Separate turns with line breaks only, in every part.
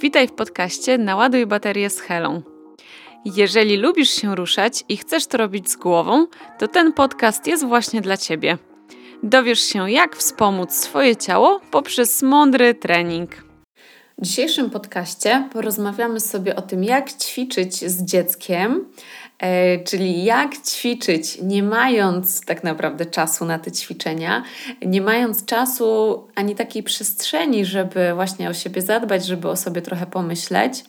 Witaj w podcaście Naładuj baterię z Helą. Jeżeli lubisz się ruszać i chcesz to robić z głową, to ten podcast jest właśnie dla Ciebie. Dowiesz się, jak wspomóc swoje ciało poprzez mądry trening. W dzisiejszym podcaście porozmawiamy sobie o tym, jak ćwiczyć z dzieckiem, czyli jak ćwiczyć, nie mając tak naprawdę czasu na te ćwiczenia, nie mając czasu ani takiej przestrzeni, żeby właśnie o siebie zadbać, żeby o sobie trochę pomyśleć.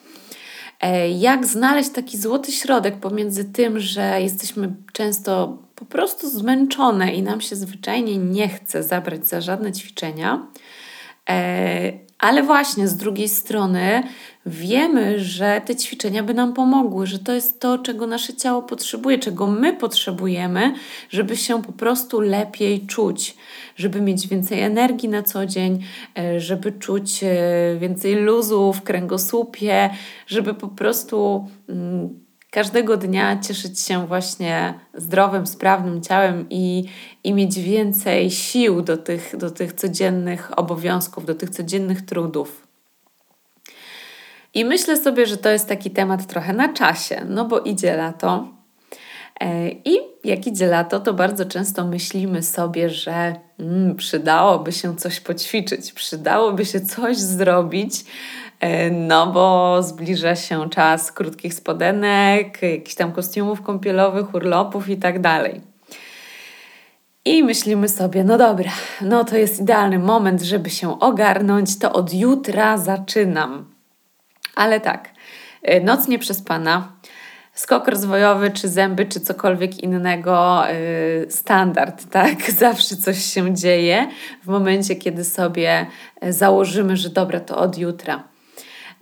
E, jak znaleźć taki złoty środek pomiędzy tym, że jesteśmy często po prostu zmęczone i nam się zwyczajnie nie chce zabrać za żadne ćwiczenia, e, ale właśnie z drugiej strony wiemy, że te ćwiczenia by nam pomogły, że to jest to, czego nasze ciało potrzebuje, czego my potrzebujemy, żeby się po prostu lepiej czuć, żeby mieć więcej energii na co dzień, e, żeby czuć e, więcej luzu w kręgosłupie, żeby po prostu mm, każdego dnia cieszyć się właśnie zdrowym, sprawnym ciałem i, i mieć więcej sił do tych, do tych codziennych obowiązków, do tych codziennych trudów. I myślę sobie, że to jest taki temat trochę na czasie, no bo idzie lato. E, I jak idzie lato, to bardzo często myślimy sobie, że mm, przydałoby się coś poćwiczyć, przydałoby się coś zrobić, E, no bo zbliża się czas krótkich spodenek, jakichś tam kostiumów kąpielowych, urlopów i tak dalej. I myślimy sobie, no dobra, no to jest idealny moment, żeby się ogarnąć, to od jutra zaczynam. Ale tak, e, noc nieprzespana, skok rozwojowy, czy zęby, czy cokolwiek innego, yy, standard, tak? Zawsze coś się dzieje w momencie, kiedy sobie założymy, że dobra, to od jutra.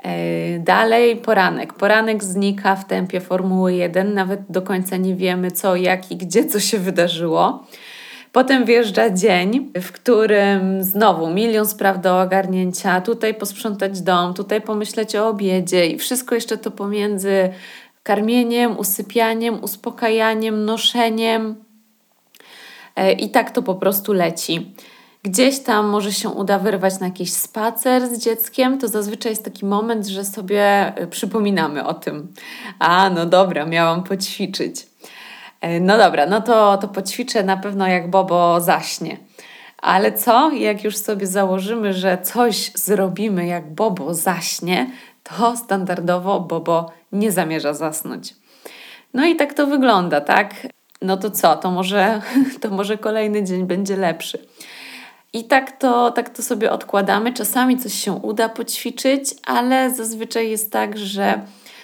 E, dalej poranek. Poranek znika w tempie Formuły 1, nawet do końca nie wiemy co, jak i gdzie, co się wydarzyło. Potem wjeżdża dzień, w którym znowu milion spraw do ogarnięcia, tutaj posprzątać dom, tutaj pomyśleć o obiedzie i wszystko jeszcze to pomiędzy karmieniem, usypianiem, uspokajaniem, noszeniem. E, I tak to po prostu leci. Gdzieś tam może się uda wyrwać na jakiś spacer z dzieckiem, to zazwyczaj jest taki moment, że sobie y, przypominamy o tym. A, no dobra, miałam poćwiczyć. E, no dobra, no to, to poćwiczę na pewno jak Bobo zaśnie. Ale co, jak już sobie założymy, że coś zrobimy jak Bobo zaśnie, to standardowo Bobo nie zamierza zasnąć. No i tak to wygląda, tak? No to co, to może, to może kolejny dzień będzie lepszy. I tak to, tak to sobie odkładamy. Czasami coś się uda poćwiczyć, ale zazwyczaj jest tak, że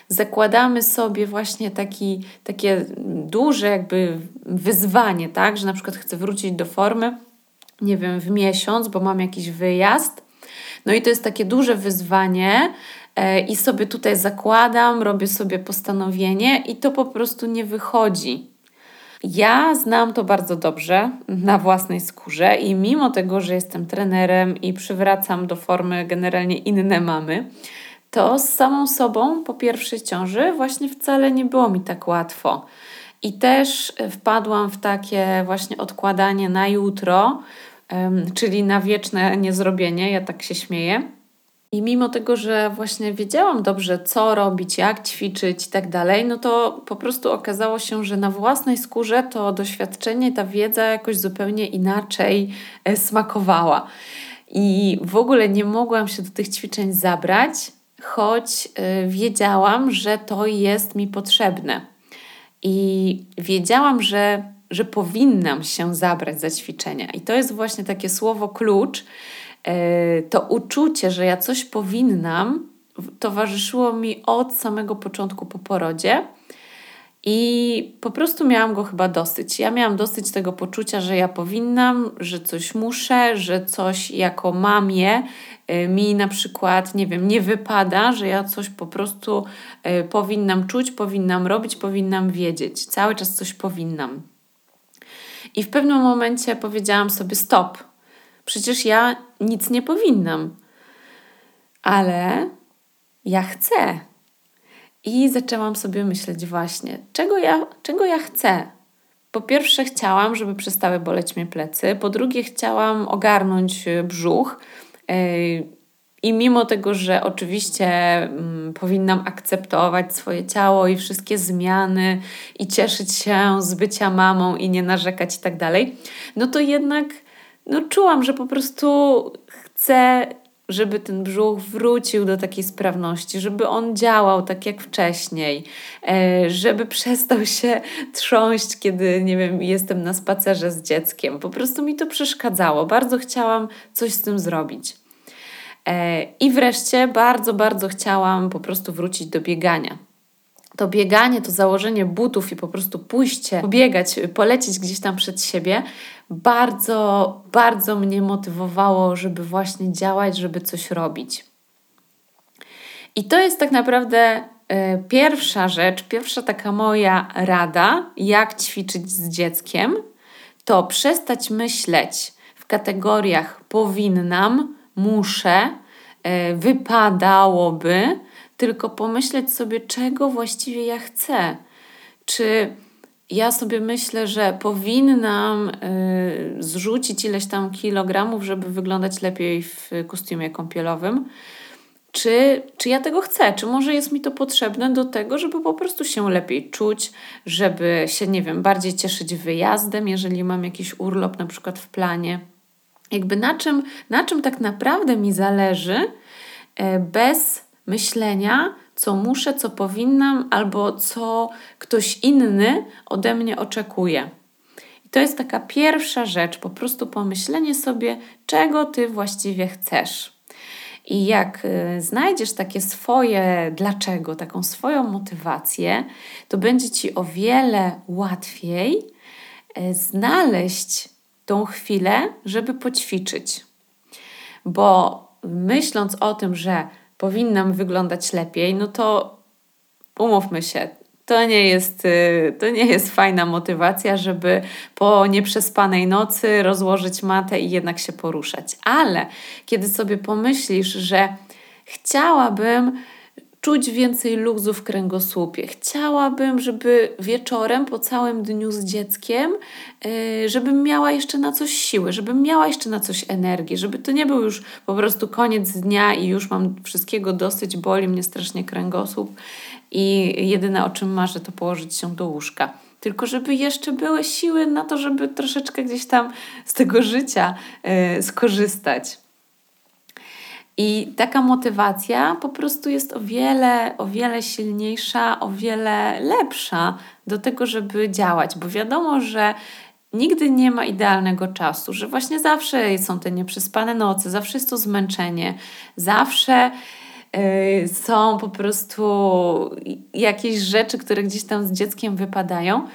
zakładamy sobie właśnie taki, takie duże jakby wyzwanie, tak, że na przykład chcę wrócić do formy, nie wiem, w miesiąc, bo mam jakiś wyjazd. No i to jest takie duże wyzwanie, i sobie tutaj zakładam, robię sobie postanowienie, i to po prostu nie wychodzi. Ja znam to bardzo dobrze na własnej skórze i mimo tego, że jestem trenerem i przywracam do formy generalnie inne mamy, to z samą sobą po pierwszej ciąży właśnie wcale nie było mi tak łatwo. I też wpadłam w takie właśnie odkładanie na jutro, czyli na wieczne niezrobienie, ja tak się śmieję i mimo tego, że właśnie wiedziałam dobrze, co robić, jak ćwiczyć i tak dalej, no to po prostu okazało się, że na własnej skórze to doświadczenie, ta wiedza jakoś zupełnie inaczej e, smakowała. I w ogóle nie mogłam się do tych ćwiczeń zabrać, choć e, wiedziałam, że to jest mi potrzebne. I wiedziałam, że, że powinnam się zabrać za ćwiczenia. I to jest właśnie takie słowo klucz to uczucie, że ja coś powinnam, towarzyszyło mi od samego początku po porodzie. I po prostu miałam go chyba dosyć. Ja miałam dosyć tego poczucia, że ja powinnam, że coś muszę, że coś jako mamie e, mi na przykład, nie wiem, nie wypada, że ja coś po prostu e, powinnam czuć, powinnam robić, powinnam wiedzieć. Cały czas coś powinnam. I w pewnym momencie powiedziałam sobie: stop, Przecież ja nic nie powinnam. Ale ja chcę. I zaczęłam sobie myśleć właśnie, czego ja, czego ja chcę. Po pierwsze, chciałam, żeby przestały boleć mnie plecy. Po drugie, chciałam ogarnąć brzuch. I mimo tego, że oczywiście mm, powinnam akceptować swoje ciało i wszystkie zmiany i cieszyć się z bycia mamą i nie narzekać i tak dalej, no to jednak no, czułam, że po prostu chcę żeby ten brzuch wrócił do takiej sprawności, żeby on działał tak jak wcześniej, e, żeby przestał się trząść, kiedy, nie wiem, jestem na spacerze z dzieckiem. Po prostu mi to przeszkadzało. Bardzo chciałam coś z tym zrobić. E, I wreszcie bardzo, bardzo chciałam po prostu wrócić do biegania to bieganie, to założenie butów i po prostu pójście, pobiegać, polecieć gdzieś tam przed siebie, bardzo, bardzo mnie motywowało, żeby właśnie działać, żeby coś robić. I to jest tak naprawdę y, pierwsza rzecz, pierwsza taka moja rada, jak ćwiczyć z dzieckiem, to przestać myśleć w kategoriach powinnam, muszę, y, wypadałoby, tylko pomyśleć sobie, czego właściwie ja chcę. Czy ja sobie myślę, że powinnam y, zrzucić ileś tam kilogramów, żeby wyglądać lepiej w kostiumie kąpielowym. Czy, czy ja tego chcę? Czy może jest mi to potrzebne do tego, żeby po prostu się lepiej czuć, żeby się, nie wiem, bardziej cieszyć wyjazdem, jeżeli mam jakiś urlop na przykład w planie? Jakby na czym, na czym tak naprawdę mi zależy, e, bez myślenia, co muszę, co powinnam, albo co ktoś inny ode mnie oczekuje. I to jest taka pierwsza rzecz, po prostu pomyślenie sobie, czego ty właściwie chcesz. I jak y, znajdziesz takie swoje dlaczego, taką swoją motywację, to będzie ci o wiele łatwiej y, znaleźć tą chwilę, żeby poćwiczyć. Bo myśląc o tym, że powinnam wyglądać lepiej, no to umówmy się, to nie jest, y, to nie jest fajna motywacja, żeby po nieprzespanej nocy rozłożyć matę i jednak się poruszać. Ale kiedy sobie pomyślisz, że chciałabym czuć więcej luzu w kręgosłupie. Chciałabym, żeby wieczorem po całym dniu z dzieckiem, yy, żebym miała jeszcze na coś siły, żebym miała jeszcze na coś energii, żeby to nie był już po prostu koniec dnia i już mam wszystkiego dosyć, boli mnie strasznie kręgosłup i jedyne o czym marzę to położyć się do łóżka. Tylko żeby jeszcze były siły na to, żeby troszeczkę gdzieś tam z tego życia yy, skorzystać. I taka motywacja po prostu jest o wiele, o wiele silniejsza, o wiele lepsza do tego, żeby działać, bo wiadomo, że nigdy nie ma idealnego czasu, że właśnie zawsze są te nieprzespane noce, zawsze jest to zmęczenie, zawsze yy, są po prostu jakieś rzeczy, które gdzieś tam z dzieckiem wypadają.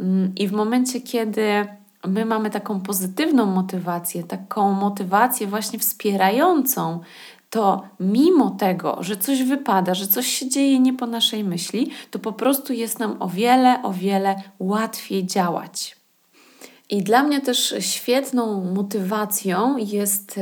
Yy, I w momencie, kiedy my mamy taką pozytywną motywację, taką motywację właśnie wspierającą, to mimo tego, że coś wypada, że coś się dzieje nie po naszej myśli, to po prostu jest nam o wiele, o wiele łatwiej działać. I dla mnie też świetną motywacją jest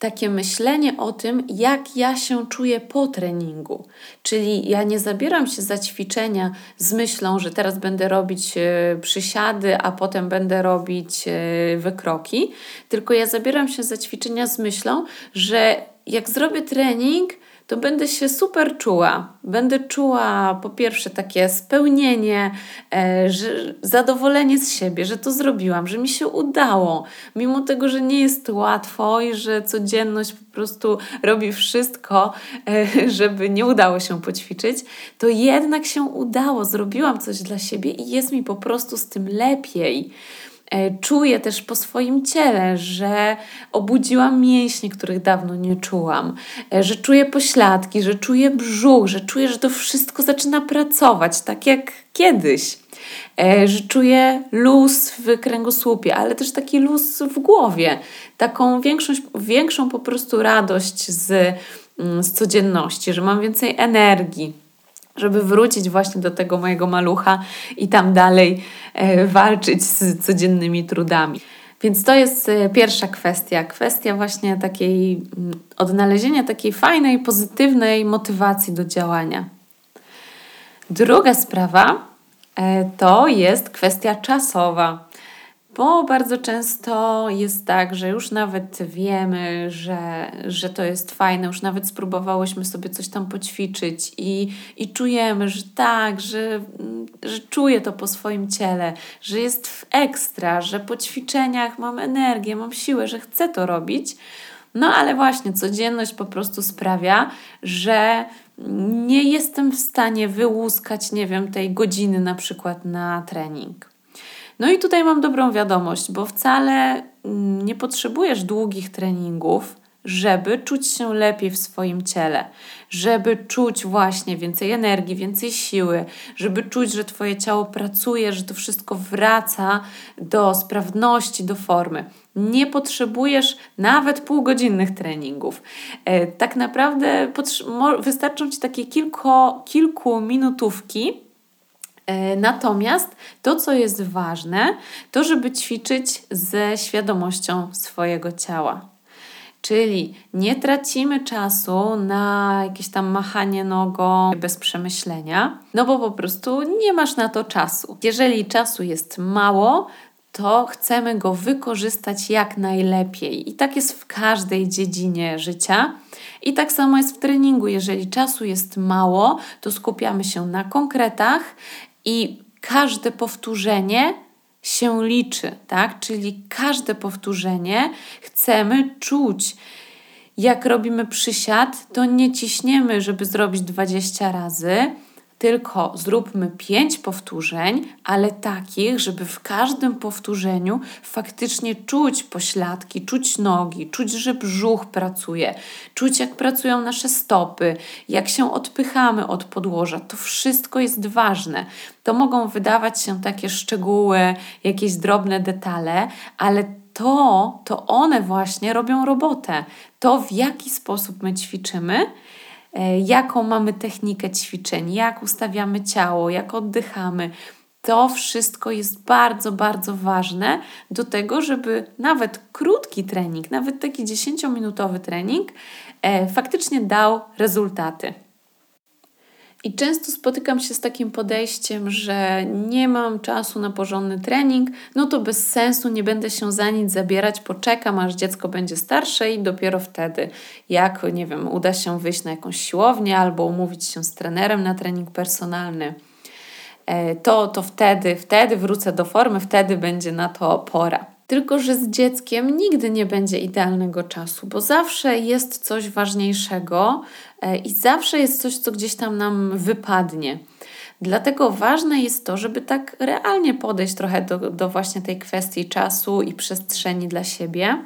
takie myślenie o tym, jak ja się czuję po treningu. Czyli ja nie zabieram się za ćwiczenia z myślą, że teraz będę robić e, przysiady, a potem będę robić e, wykroki, tylko ja zabieram się za ćwiczenia z myślą, że jak zrobię trening, to będę się super czuła. Będę czuła po pierwsze takie spełnienie, e, że, zadowolenie z siebie, że to zrobiłam, że mi się udało, mimo tego, że nie jest łatwo i że codzienność po prostu robi wszystko, e, żeby nie udało się poćwiczyć, to jednak się udało, zrobiłam coś dla siebie i jest mi po prostu z tym lepiej. E, czuję też po swoim ciele, że obudziłam mięśnie, których dawno nie czułam, e, że czuję pośladki, że czuję brzuch, że czuję, że to wszystko zaczyna pracować tak jak kiedyś. E, że czuję luz w kręgosłupie, ale też taki luz w głowie, taką większą, większą po prostu radość z, mm, z codzienności, że mam więcej energii żeby wrócić właśnie do tego mojego malucha i tam dalej e, walczyć z codziennymi trudami. Więc to jest e, pierwsza kwestia, kwestia właśnie takiej mm, odnalezienia takiej fajnej, pozytywnej motywacji do działania. Druga sprawa e, to jest kwestia czasowa. Bo bardzo często jest tak, że już nawet wiemy, że, że to jest fajne, już nawet spróbowałyśmy sobie coś tam poćwiczyć i, i czujemy, że tak, że, że czuję to po swoim ciele, że jest ekstra, że po ćwiczeniach mam energię, mam siłę, że chcę to robić. No ale właśnie codzienność po prostu sprawia, że nie jestem w stanie wyłuskać, nie wiem, tej godziny na przykład na trening. No i tutaj mam dobrą wiadomość, bo wcale mm, nie potrzebujesz długich treningów, żeby czuć się lepiej w swoim ciele, żeby czuć właśnie więcej energii, więcej siły, żeby czuć, że Twoje ciało pracuje, że to wszystko wraca do sprawności, do formy. Nie potrzebujesz nawet półgodzinnych treningów. E, tak naprawdę wystarczą Ci takie kilku, kilku minutówki, Natomiast to, co jest ważne, to żeby ćwiczyć ze świadomością swojego ciała. Czyli nie tracimy czasu na jakieś tam machanie nogą bez przemyślenia, no bo po prostu nie masz na to czasu. Jeżeli czasu jest mało, to chcemy go wykorzystać jak najlepiej. I tak jest w każdej dziedzinie życia. I tak samo jest w treningu. Jeżeli czasu jest mało, to skupiamy się na konkretach i każde powtórzenie się liczy, tak? Czyli każde powtórzenie chcemy czuć. Jak robimy przysiad, to nie ciśniemy, żeby zrobić 20 razy, tylko zróbmy pięć powtórzeń, ale takich, żeby w każdym powtórzeniu faktycznie czuć pośladki, czuć nogi, czuć, że brzuch pracuje, czuć, jak pracują nasze stopy, jak się odpychamy od podłoża. To wszystko jest ważne. To mogą wydawać się takie szczegóły, jakieś drobne detale, ale to, to one właśnie robią robotę. To, w jaki sposób my ćwiczymy, jaką mamy technikę ćwiczeń, jak ustawiamy ciało, jak oddychamy. To wszystko jest bardzo, bardzo ważne do tego, żeby nawet krótki trening, nawet taki 10-minutowy trening, e, faktycznie dał rezultaty. I często spotykam się z takim podejściem, że nie mam czasu na porządny trening, no to bez sensu, nie będę się za nic zabierać, poczekam aż dziecko będzie starsze i dopiero wtedy, jak nie wiem, uda się wyjść na jakąś siłownię albo umówić się z trenerem na trening personalny, e, to, to wtedy, wtedy wrócę do formy, wtedy będzie na to pora. Tylko, że z dzieckiem nigdy nie będzie idealnego czasu, bo zawsze jest coś ważniejszego e, i zawsze jest coś, co gdzieś tam nam wypadnie. Dlatego ważne jest to, żeby tak realnie podejść trochę do, do właśnie tej kwestii czasu i przestrzeni dla siebie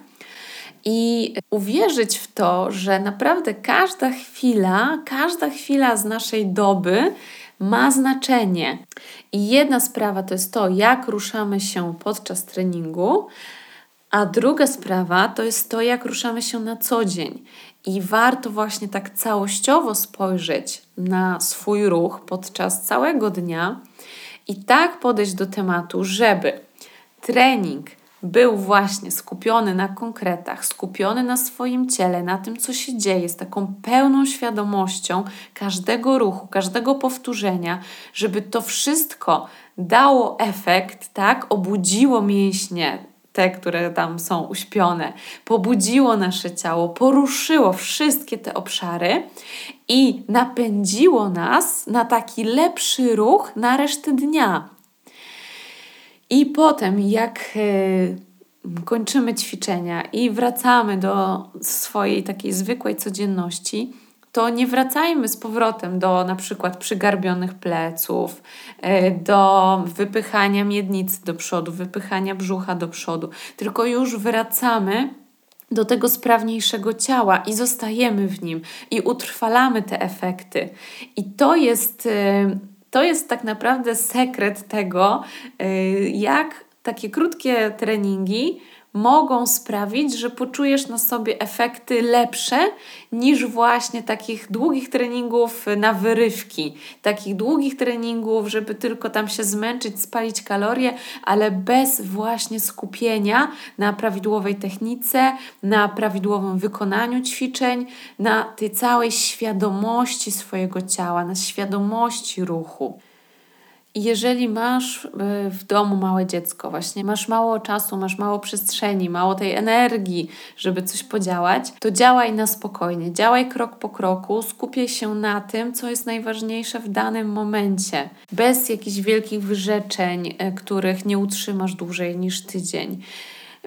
i uwierzyć w to, że naprawdę każda chwila, każda chwila z naszej doby ma znaczenie. I jedna sprawa to jest to, jak ruszamy się podczas treningu, a druga sprawa to jest to, jak ruszamy się na co dzień. I warto właśnie tak całościowo spojrzeć na swój ruch podczas całego dnia i tak podejść do tematu, żeby trening był właśnie skupiony na konkretach, skupiony na swoim ciele, na tym, co się dzieje, z taką pełną świadomością każdego ruchu, każdego powtórzenia, żeby to wszystko dało efekt, tak, obudziło mięśnie, te, które tam są uśpione, pobudziło nasze ciało, poruszyło wszystkie te obszary i napędziło nas na taki lepszy ruch na resztę dnia. I potem, jak e, kończymy ćwiczenia i wracamy do swojej takiej zwykłej codzienności, to nie wracajmy z powrotem do na przykład przygarbionych pleców, e, do wypychania miednicy do przodu, wypychania brzucha do przodu, tylko już wracamy do tego sprawniejszego ciała i zostajemy w nim i utrwalamy te efekty. I to jest e, to jest tak naprawdę sekret tego, y, jak takie krótkie treningi mogą sprawić, że poczujesz na sobie efekty lepsze niż właśnie takich długich treningów na wyrywki, takich długich treningów, żeby tylko tam się zmęczyć, spalić kalorie, ale bez właśnie skupienia na prawidłowej technice, na prawidłowym wykonaniu ćwiczeń, na tej całej świadomości swojego ciała, na świadomości ruchu. Jeżeli masz y, w domu małe dziecko, właśnie masz mało czasu, masz mało przestrzeni, mało tej energii, żeby coś podziałać, to działaj na spokojnie, działaj krok po kroku, skupiaj się na tym, co jest najważniejsze w danym momencie, bez jakichś wielkich wyrzeczeń, y, których nie utrzymasz dłużej niż tydzień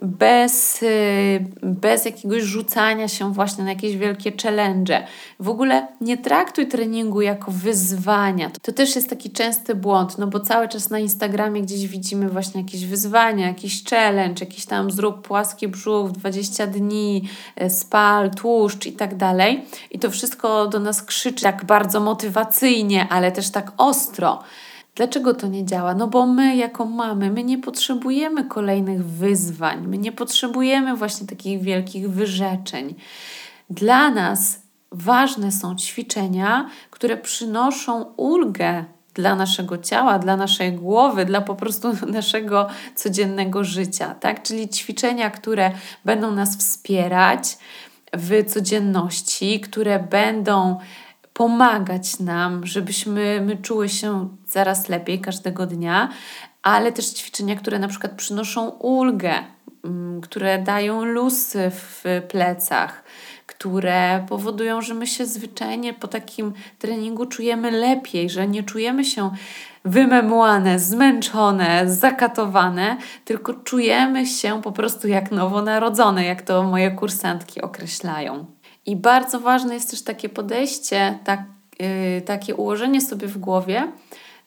bez, y, bez jakiegoś rzucania się właśnie na jakieś wielkie challenge. W ogóle nie traktuj treningu jako wyzwania. To też jest taki częsty błąd, no bo cały czas na Instagramie gdzieś widzimy właśnie jakieś wyzwania, jakiś challenge, jakiś tam zrób płaski brzuch 20 dni, y, spal, tłuszcz i tak dalej. I to wszystko do nas krzyczy tak bardzo motywacyjnie, ale też tak ostro. Dlaczego to nie działa? No bo my, jako mamy, my nie potrzebujemy kolejnych wyzwań, my nie potrzebujemy właśnie takich wielkich wyrzeczeń. Dla nas ważne są ćwiczenia, które przynoszą ulgę dla naszego ciała, dla naszej głowy, dla po prostu naszego codziennego życia, tak? Czyli ćwiczenia, które będą nas wspierać w codzienności, które będą pomagać nam, żebyśmy my czuły się coraz lepiej każdego dnia, ale też ćwiczenia, które na przykład przynoszą ulgę, mm, które dają lusy w plecach, które powodują, że my się zwyczajnie po takim treningu czujemy lepiej, że nie czujemy się wymemłane, zmęczone, zakatowane, tylko czujemy się po prostu jak nowonarodzone, jak to moje kursantki określają. I bardzo ważne jest też takie podejście, tak, yy, takie ułożenie sobie w głowie,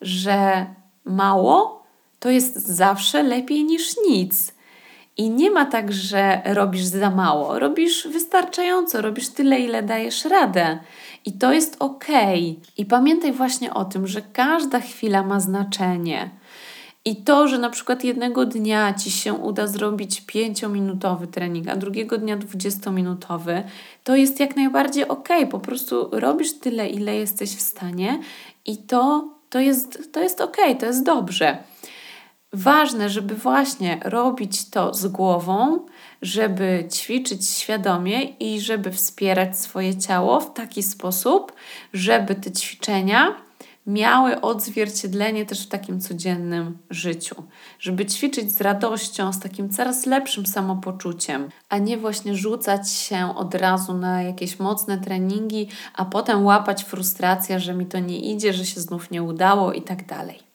że mało to jest zawsze lepiej niż nic. I nie ma tak, że robisz za mało. Robisz wystarczająco, robisz tyle, ile dajesz radę. I to jest ok. I pamiętaj właśnie o tym, że każda chwila ma znaczenie. I to, że na przykład jednego dnia ci się uda zrobić 5-minutowy trening, a drugiego dnia 20-minutowy, to jest jak najbardziej ok. Po prostu robisz tyle, ile jesteś w stanie i to, to, jest, to jest ok, to jest dobrze. Ważne, żeby właśnie robić to z głową, żeby ćwiczyć świadomie i żeby wspierać swoje ciało w taki sposób, żeby te ćwiczenia miały odzwierciedlenie też w takim codziennym życiu. Żeby ćwiczyć z radością, z takim coraz lepszym samopoczuciem, a nie właśnie rzucać się od razu na jakieś mocne treningi, a potem łapać frustrację, że mi to nie idzie, że się znów nie udało i tak dalej.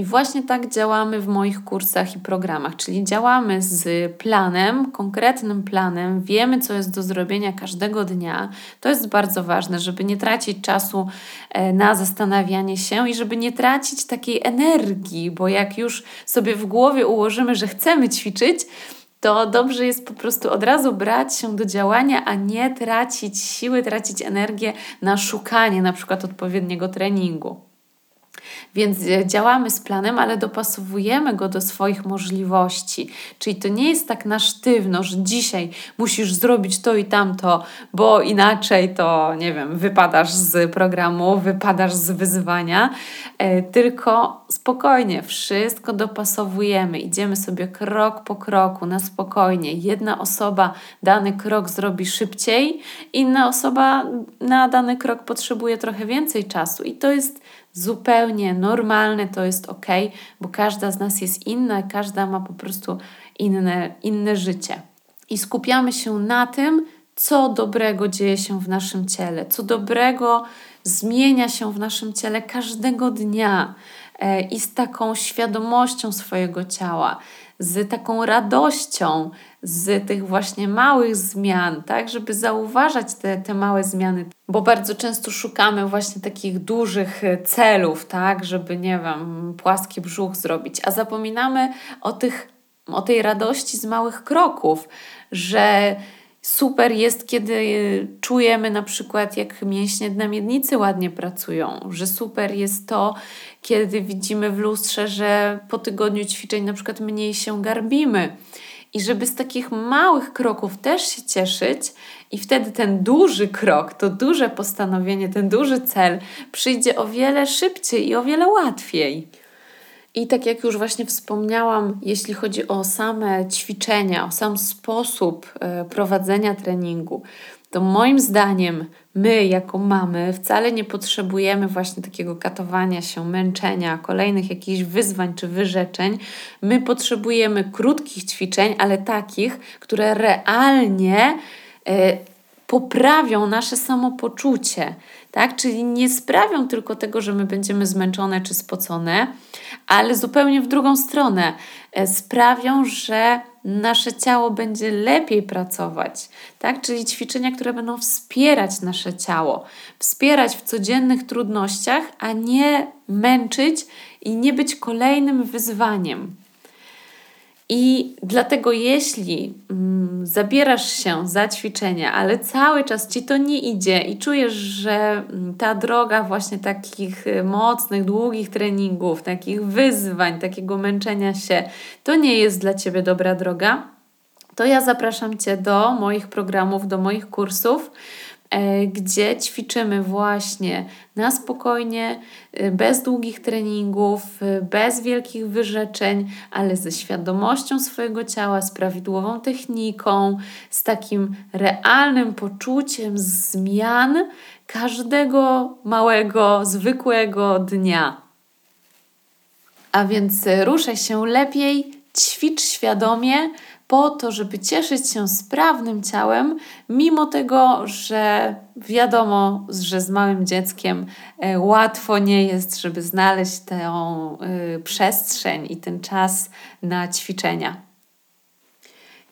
I właśnie tak działamy w moich kursach i programach, czyli działamy z planem, konkretnym planem, wiemy, co jest do zrobienia każdego dnia. To jest bardzo ważne, żeby nie tracić czasu e, na zastanawianie się i żeby nie tracić takiej energii, bo jak już sobie w głowie ułożymy, że chcemy ćwiczyć, to dobrze jest po prostu od razu brać się do działania, a nie tracić siły, tracić energię na szukanie na przykład odpowiedniego treningu. Więc e, działamy z planem, ale dopasowujemy go do swoich możliwości. Czyli to nie jest tak na sztywno, że dzisiaj musisz zrobić to i tamto, bo inaczej to, nie wiem, wypadasz z programu, wypadasz z wyzwania, e, tylko spokojnie, wszystko dopasowujemy. Idziemy sobie krok po kroku, na spokojnie. Jedna osoba dany krok zrobi szybciej, inna osoba na dany krok potrzebuje trochę więcej czasu i to jest zupełnie normalne, to jest ok, bo każda z nas jest inna, każda ma po prostu inne, inne życie. I skupiamy się na tym, co dobrego dzieje się w naszym ciele, co dobrego zmienia się w naszym ciele każdego dnia i z taką świadomością swojego ciała, z taką radością z tych właśnie małych zmian, tak, żeby zauważać te, te małe zmiany, bo bardzo często szukamy właśnie takich dużych e, celów, tak, żeby, nie wiem, płaski brzuch zrobić, a zapominamy o, tych, o tej radości z małych kroków, że super jest, kiedy e, czujemy na przykład, jak mięśnie dna miednicy ładnie pracują, że super jest to, kiedy widzimy w lustrze, że po tygodniu ćwiczeń na przykład mniej się garbimy. I żeby z takich małych kroków też się cieszyć, i wtedy ten duży krok, to duże postanowienie, ten duży cel przyjdzie o wiele szybciej i o wiele łatwiej. I tak jak już właśnie wspomniałam, jeśli chodzi o same ćwiczenia, o sam sposób e, prowadzenia treningu, to moim zdaniem my, jako mamy, wcale nie potrzebujemy właśnie takiego katowania się, męczenia, kolejnych jakichś wyzwań czy wyrzeczeń. My potrzebujemy krótkich ćwiczeń, ale takich, które realnie y, poprawią nasze samopoczucie. Tak? Czyli nie sprawią tylko tego, że my będziemy zmęczone czy spocone, ale zupełnie w drugą stronę e, sprawią, że nasze ciało będzie lepiej pracować, tak? Czyli ćwiczenia, które będą wspierać nasze ciało, wspierać w codziennych trudnościach, a nie męczyć i nie być kolejnym wyzwaniem. I dlatego, jeśli mm, zabierasz się za ćwiczenia, ale cały czas ci to nie idzie i czujesz, że mm, ta droga właśnie takich y, mocnych, długich treningów, takich wyzwań, takiego męczenia się, to nie jest dla ciebie dobra droga, to ja zapraszam cię do moich programów, do moich kursów gdzie ćwiczymy właśnie na spokojnie, e, bez długich treningów, e, bez wielkich wyrzeczeń, ale ze świadomością swojego ciała, z prawidłową techniką, z takim realnym poczuciem zmian każdego małego, zwykłego dnia. A więc ruszaj się lepiej, ćwicz świadomie, po to, żeby cieszyć się sprawnym ciałem, mimo tego, że wiadomo, że z małym dzieckiem e, łatwo nie jest, żeby znaleźć tę y, przestrzeń i ten czas na ćwiczenia.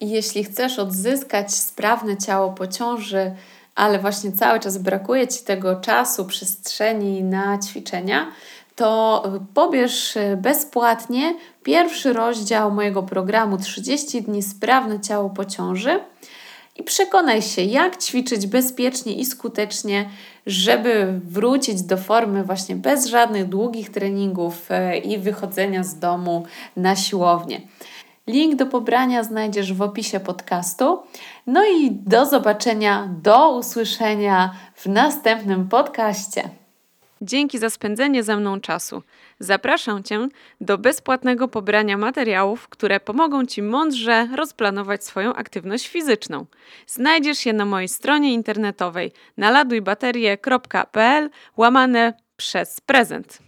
I jeśli chcesz odzyskać sprawne ciało po ciąży, ale właśnie cały czas brakuje Ci tego czasu, przestrzeni na ćwiczenia, to pobierz e, bezpłatnie pierwszy rozdział mojego programu 30 dni sprawne ciało po ciąży i przekonaj się, jak ćwiczyć bezpiecznie i skutecznie, żeby wrócić do formy właśnie bez żadnych długich treningów e, i wychodzenia z domu na siłownię. Link do pobrania znajdziesz w opisie podcastu. No i do zobaczenia, do usłyszenia w następnym podcaście. Dzięki za spędzenie ze mną czasu. Zapraszam Cię do bezpłatnego pobrania materiałów, które pomogą Ci mądrze rozplanować swoją aktywność fizyczną. Znajdziesz je na mojej stronie internetowej naladujbaterie.pl łamane przez prezent.